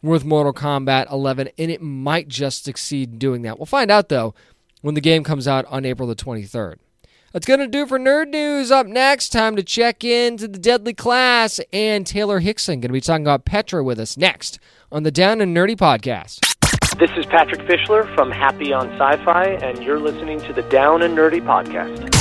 with Mortal Kombat 11 and it might just succeed doing that. We'll find out though when the game comes out on April the 23rd. That's going to do for Nerd News. Up next, time to check into the Deadly Class and Taylor Hickson. Going to be talking about Petra with us next on the Down and Nerdy podcast. This is Patrick Fischler from Happy on Sci-Fi, and you're listening to the Down and Nerdy podcast.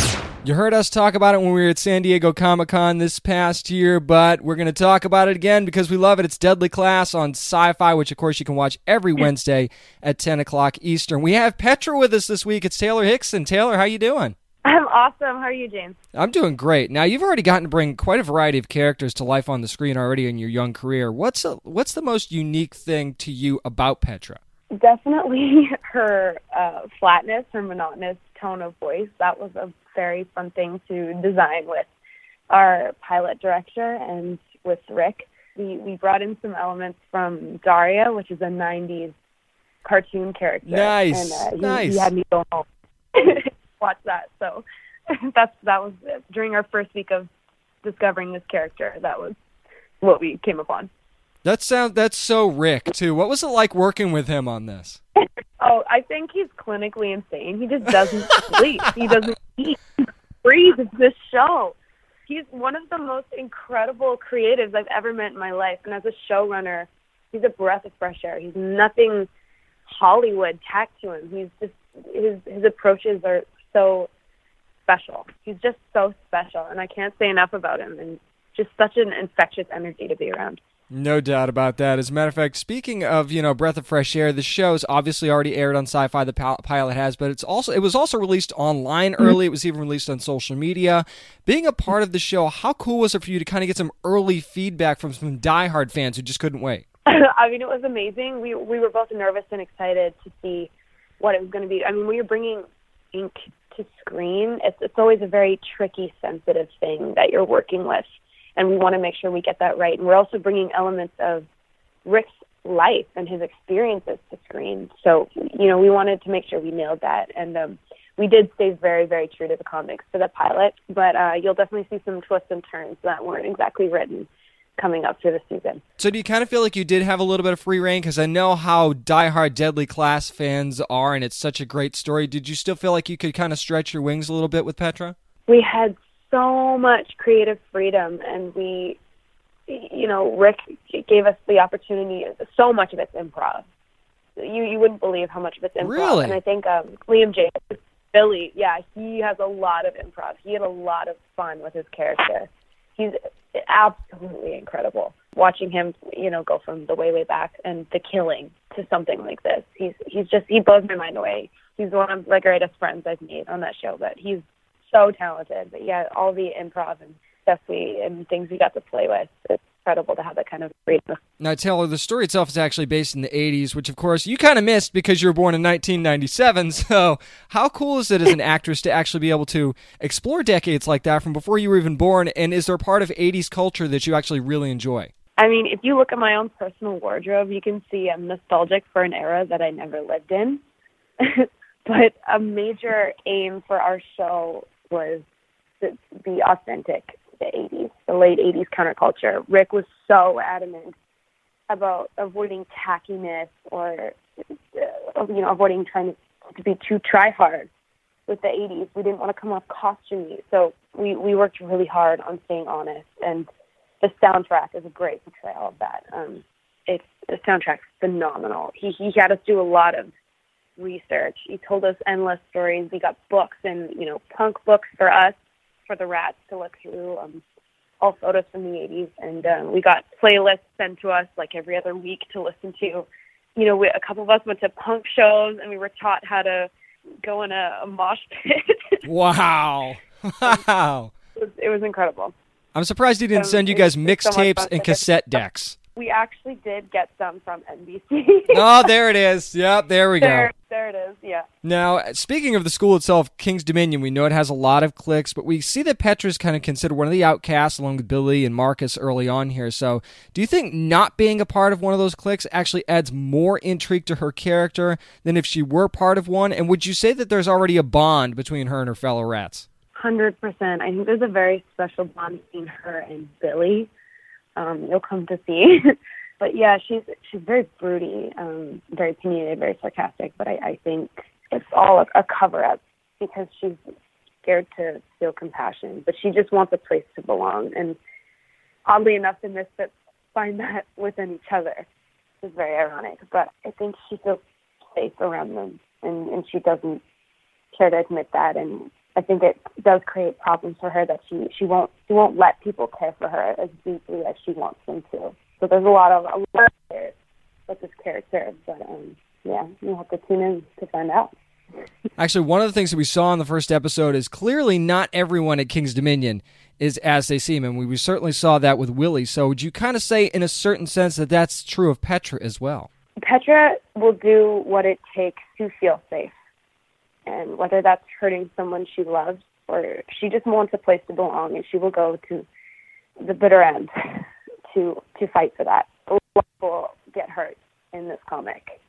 You heard us talk about it when we were at San Diego Comic Con this past year, but we're going to talk about it again because we love it. It's Deadly Class on Sci Fi, which of course you can watch every Wednesday at 10 o'clock Eastern. We have Petra with us this week. It's Taylor Hickson. Taylor, how you doing? I'm awesome. How are you, James? I'm doing great. Now you've already gotten to bring quite a variety of characters to life on the screen already in your young career. What's a, what's the most unique thing to you about Petra? Definitely (laughs) her uh, flatness, her monotonous tone of voice. That was a very fun thing to design with our pilot director and with Rick. We we brought in some elements from Daria, which is a '90s cartoon character. Nice, and, uh, he, nice. He had me go home (laughs) watch that. So (laughs) that's that was during our first week of discovering this character. That was what we came upon. That sounds that's so Rick too. What was it like working with him on this? (laughs) oh, I think he's clinically insane. He just doesn't sleep. He doesn't (laughs) eat. This show. He's one of the most incredible creatives I've ever met in my life. And as a showrunner, he's a breath of fresh air. He's nothing Hollywood tacked to him. He's just his his approaches are so special. He's just so special, and I can't say enough about him. And just such an infectious energy to be around. No doubt about that. As a matter of fact, speaking of you know breath of fresh air, the show's obviously already aired on Sci-Fi. The pilot has, but it's also it was also released online mm-hmm. early. It was even released on social media. Being a part of the show, how cool was it for you to kind of get some early feedback from some diehard fans who just couldn't wait? (laughs) I mean, it was amazing. We we were both nervous and excited to see what it was going to be. I mean, when you're bringing ink to screen, it's it's always a very tricky, sensitive thing that you're working with, and we want to make sure we get that right. And we're also bringing elements of Rick's life and his experiences to screen. So, you know, we wanted to make sure we nailed that, and um, we did stay very, very true to the comics for the pilot. But uh, you'll definitely see some twists and turns that weren't exactly written coming up through the season. So do you kind of feel like you did have a little bit of free reign? Because I know how diehard Deadly Class fans are, and it's such a great story. Did you still feel like you could kind of stretch your wings a little bit with Petra? We had so much creative freedom, and we, you know, Rick gave us the opportunity. So much of it's improv. You you wouldn't believe how much of it's improv. Really? And I think um, Liam James, Billy, yeah, he has a lot of improv. He had a lot of fun with his character. He's absolutely incredible. Watching him, you know, go from the way way back and the killing to something like this. He's he's just he blows my mind away. He's one of the greatest friends I've made on that show. But he's so talented. But yeah, all the improv and stuff we and things we got to play with. It's incredible to have that kind of freedom. Now, Taylor, the story itself is actually based in the 80s, which, of course, you kind of missed because you were born in 1997. (laughs) So, how cool is it as an actress to actually be able to explore decades like that from before you were even born? And is there a part of 80s culture that you actually really enjoy? I mean, if you look at my own personal wardrobe, you can see I'm nostalgic for an era that I never lived in. (laughs) but a major aim for our show was to be authentic the 80s, the late 80s counterculture. Rick was so adamant about avoiding tackiness or, uh, you know, avoiding trying to, to be too try hard with the 80s. We didn't want to come off costumey. So we, we worked really hard on staying honest. And the soundtrack is a great portrayal of that. Um, it's the soundtrack's phenomenal. He he had us do a lot of research. He told us endless stories. We got books and you know punk books for us for the rats to look through. Um, all photos from the 80s, and um, we got playlists sent to us like every other week to listen to. You know, we, a couple of us went to punk shows, and we were taught how to go in a, a mosh pit. wow! (laughs) Wow! it, was, (laughs) it was incredible. I'm surprised he didn't Um, send you guys was so mixtapes and cassette decks. We actually did get some from NBC. (laughs) oh, there it is. Yep, there we go. there, there it is. Yeah. Now, speaking of the school itself, King's Dominion, we know it has a lot of cliques, but we see that Petra's kind of considered one of the outcasts along with Billy and Marcus early on here. So, do you think not being a part of one of those cliques actually adds more intrigue to her character than if she were part of one? And would you say that there's already a bond between her and her fellow rats? Hundred percent. I think there's a very special bond between her and Billy. Um, you'll come to see. (laughs) but yeah, she's she's very broody, um, very opinionated, very sarcastic. But I, I think it's all a, a cover up because she's scared to feel compassion, but she just wants a place to belong. And oddly enough, the misfits find that (laughs) within each other. It's very ironic, but I think she feels safe around them, and and she doesn't care to admit that. And I think it does create problems for her that she she won't she won't let people care for her as deeply as she wants them to. So there's a lot of a lot of with this character, but um, yeah, you have to tune in to find out. (laughs) Actually, one of the things that we saw in the first episode is clearly not everyone at King's Dominion is as they seem, and we, we certainly saw that with Willie. So, would you kind of say, in a certain sense, that that's true of Petra as well? Petra will do what it takes to feel safe, and whether that's hurting someone she loves or she just wants a place to belong, and she will go to the bitter end (laughs) to to fight for that. A lot get hurt in this comic,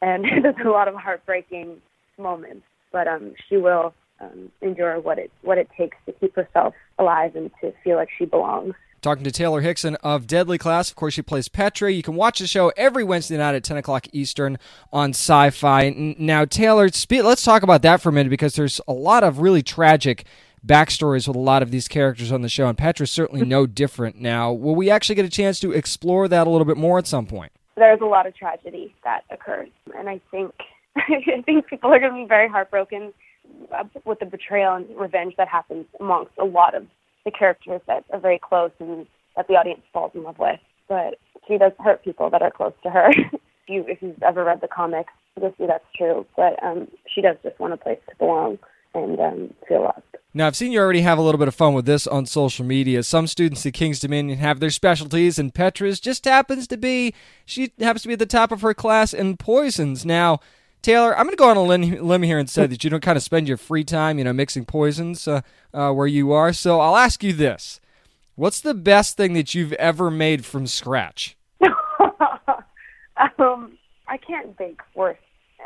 and (laughs) there's a lot of heartbreaking moments, but um, she will um, endure what it what it takes to keep herself alive and to feel like she belongs. Talking to Taylor Hickson of Deadly Class. Of course, she plays Petra. You can watch the show every Wednesday night at 10 o'clock Eastern on Sci Fi. Now, Taylor, let's talk about that for a minute because there's a lot of really tragic backstories with a lot of these characters on the show, and Petra's certainly no (laughs) different now. Will we actually get a chance to explore that a little bit more at some point? There's a lot of tragedy that occurs, and I think (laughs) I think people are going to be very heartbroken uh, with the betrayal and revenge that happens amongst a lot of the characters that are very close and that the audience falls in love with. But she does hurt people that are close to her. (laughs) if you if you've ever read the comics, you'll see that's true. But um, she does just want a place to belong and um, feel loved. Now, I've seen you already have a little bit of fun with this on social media. Some students at King's Dominion have their specialties, and Petra's just happens to be, she happens to be at the top of her class in poisons. Now, Taylor, I'm going to go on a limb, here and say that you don't kind of spend your free time, you know, mixing poisons uh, uh, where you are. So I'll ask you this What's the best thing that you've ever made from scratch? (laughs) um, I can't bake worth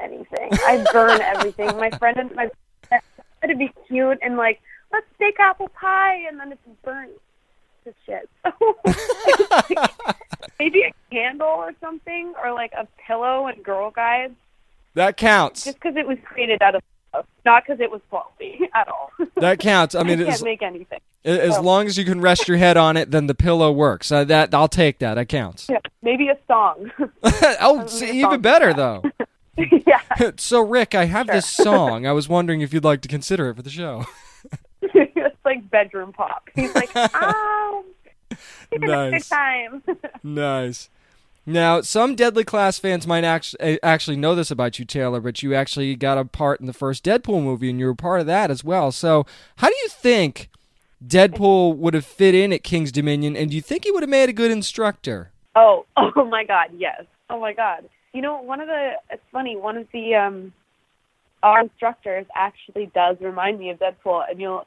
anything. I burn everything. My friend and my to be cute and like let's bake apple pie, and then it's burnt to shit. (laughs) Maybe a candle or something, or like a pillow and Girl Guides. That counts. Just because it was created out of love, not because it was faulty (laughs) at all. That counts. I mean, I can't as, make anything. as So, long as you can rest your head on it, then the pillow works. Uh, that I'll take that. That counts. yeah, maybe a song. (laughs) (laughs) oh, see, even better though. yeah, so, Rick, I have this song. I was wondering if you'd like to consider it for the show. it's like bedroom pop. He's like, oh, a good Nice. time. Nice. Now, some Deadly Class fans might actually actually know this about you, Taylor, but you actually got a part in the first Deadpool movie, and you were part of that as well. So, how do you think Deadpool would have fit in at King's Dominion, and do you think he would have made a good instructor? Oh, (laughs) oh my God, yes. Oh my God. You know, one of the it's funny. One of the um, our instructors actually does remind me of Deadpool, and you'll,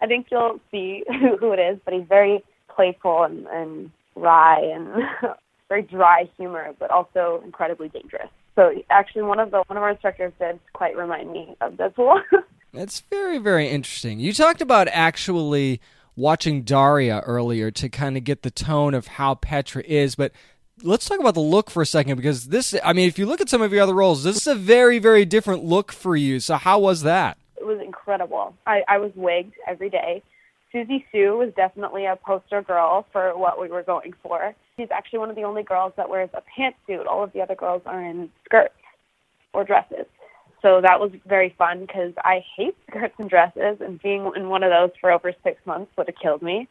I think you'll see who, (laughs) who it is. But he's very playful and, and wry and (laughs) very dry humor, but also incredibly dangerous. So actually, one of the one of our instructors did quite remind me of Deadpool. (laughs) That's very, very interesting. You talked about actually watching Daria earlier to kind of get the tone of how Petra is, but let's talk about the look for a second because this, I mean, if you look at some of your other roles, this is a very, very different look for you. So, how was that? it was incredible. I, I was wigged every day. Siouxsie Sioux was definitely a poster girl for what we were going for. She's actually one of the only girls that wears a pantsuit. All of the other girls are in skirts or dresses. So that was very fun because I hate (laughs) skirts and dresses, and being in one of those for over six months would have killed me.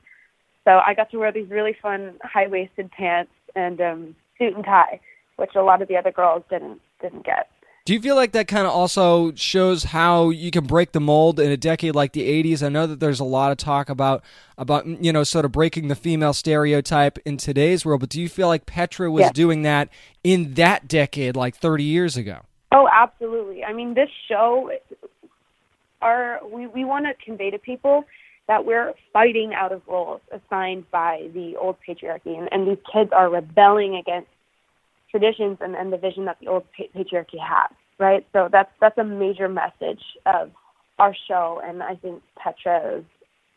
So I got to wear these really fun high waisted pants and um, suit and tie, which a lot of the other girls didn't didn't get. Do you feel like that kind of also shows how you can break the mold in a decade like the 80s? I know that there's a lot of talk about about mm, you know sort of breaking the female stereotype in today's world, but do you feel like Petra was Yes. doing that in that decade like 30 years ago? Oh, absolutely. I mean, this show, our we we want to convey to people that we're fighting out of roles assigned by the old patriarchy, and, and these kids are rebelling against traditions and, and the vision that the old patriarchy has. Right. So that's that's a major message of our show, and I think Petra is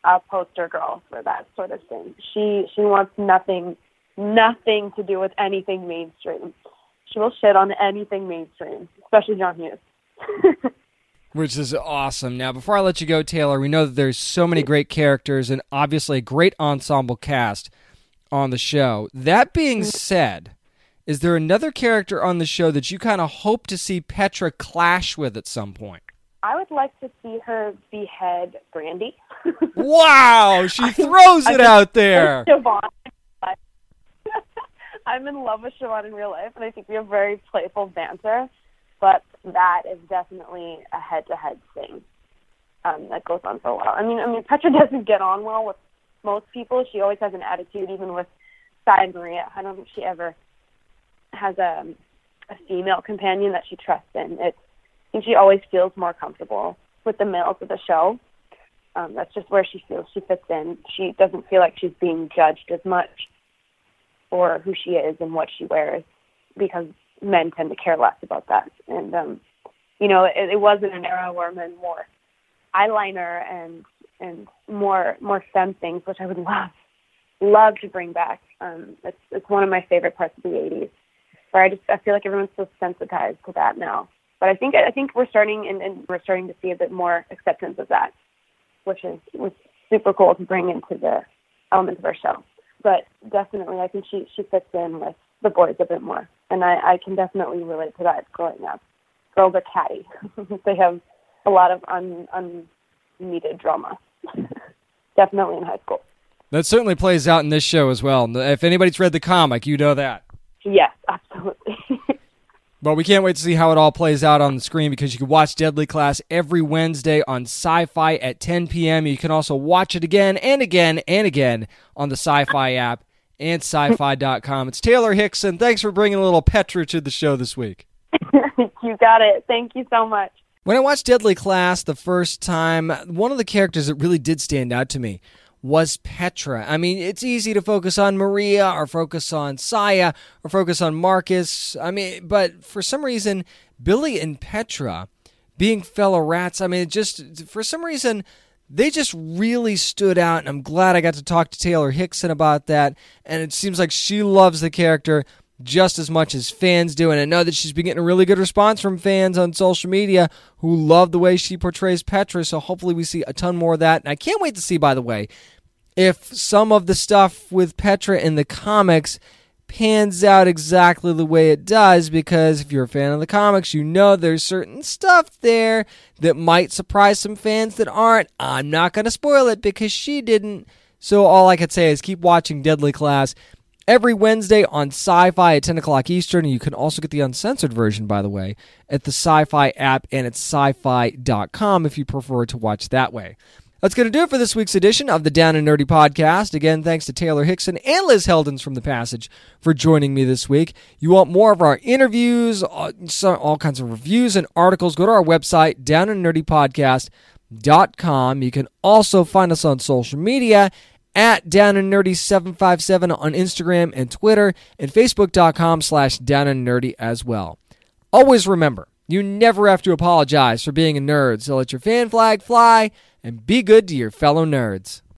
a poster girl for that sort of thing. She she wants nothing nothing to do with anything mainstream. She will shit on anything mainstream, especially John Hughes. (laughs) Which is awesome. Now, before I let you go, Taylor, we know that there's so many great characters and obviously a great ensemble cast on the show. That being said, is there another character on the show that you kind of hope to see Petra clash with at some point? I would like to see her behead Brandy. (laughs) Wow, she throws it out there. Siobhan. (laughs) I'm in love with Siobhan in real life, and I think we have very playful banter. But that is definitely a head-to-head thing um, that goes on for a while. I mean, I mean, Petra (laughs) doesn't get on well with most people. She always has an attitude, even with Saya and Maria. I don't think she ever has a a female companion that she trusts in. It's I think she always feels more comfortable with the males of the show. Um, that's just where she feels she fits in. She doesn't feel like she's being judged as much for who she is and what she wears because men tend to care less about that. And um, you know, it, it was in an era where men wore eyeliner and and more more femme things, which I would (laughs) love love to bring back. Um, it's it's one of my favorite parts of the '80s, I just I feel like everyone's so sensitized to that now. But I think I think we're starting and, and we're starting to see a bit more acceptance of that, which is was super cool to bring into the elements of our show. But definitely, I think she she fits in with the boys a bit more, and I I can definitely relate to that growing up. Girls are catty; (laughs) they have a lot of un unneeded drama. (laughs) definitely in high school. That certainly plays out in this show as well. If anybody's read the comic, you know that. Yes, absolutely. (laughs) But we can't wait to see how it all plays out on the screen because you can watch Deadly Class every Wednesday on Sci Fi at 10 p.m. You can also watch it again and again and again on the Sci Fi app and sci fi.com. It's Taylor Hickson. Thanks for bringing a little Petra to the show this week. (laughs) you got it. Thank you so much. When I watched Deadly Class the first time, one of the characters that really did stand out to me was Petra. I mean, it's easy to focus on Maria or focus on Saya or focus on Marcus. I mean, but for some reason, Billy and Petra being fellow rats, I mean, it just for some reason, they just really stood out. And I'm glad I got to talk to Taylor Hickson about that. And it seems like she loves the character just as much as fans do. And I know that she's been getting a really good response from fans on social media who love the way she portrays Petra. So hopefully we see a ton more of that. And I can't wait to see, by the way, if some of the stuff with Petra in the comics pans out exactly the way it does because if you're a fan of the comics, you know there's certain stuff there that might surprise some fans that aren't. I'm not going to spoil it because she didn't. So all I could say is keep watching Deadly Class every Wednesday on Sci Fi at 10 o'clock Eastern. And you can also get the uncensored version, by the way, at the Sci Fi app and at sci fi.com if you prefer to watch that way. That's going to do it for this week's edition of the Down and Nerdy podcast. Again, thanks to Taylor Hickson and Liz Heldens from The Passage for joining me this week. You want more of our interviews, uh, all, kinds of reviews and articles, go to our website, downandnerdypodcast.com. You can also find us on social media at Down and Nerdy 757 on Instagram and Twitter, and Facebook.com slash Down and Nerdy as well. Always remember, you never have to apologize for being a nerd, so let your fan flag fly and be good to your fellow nerds.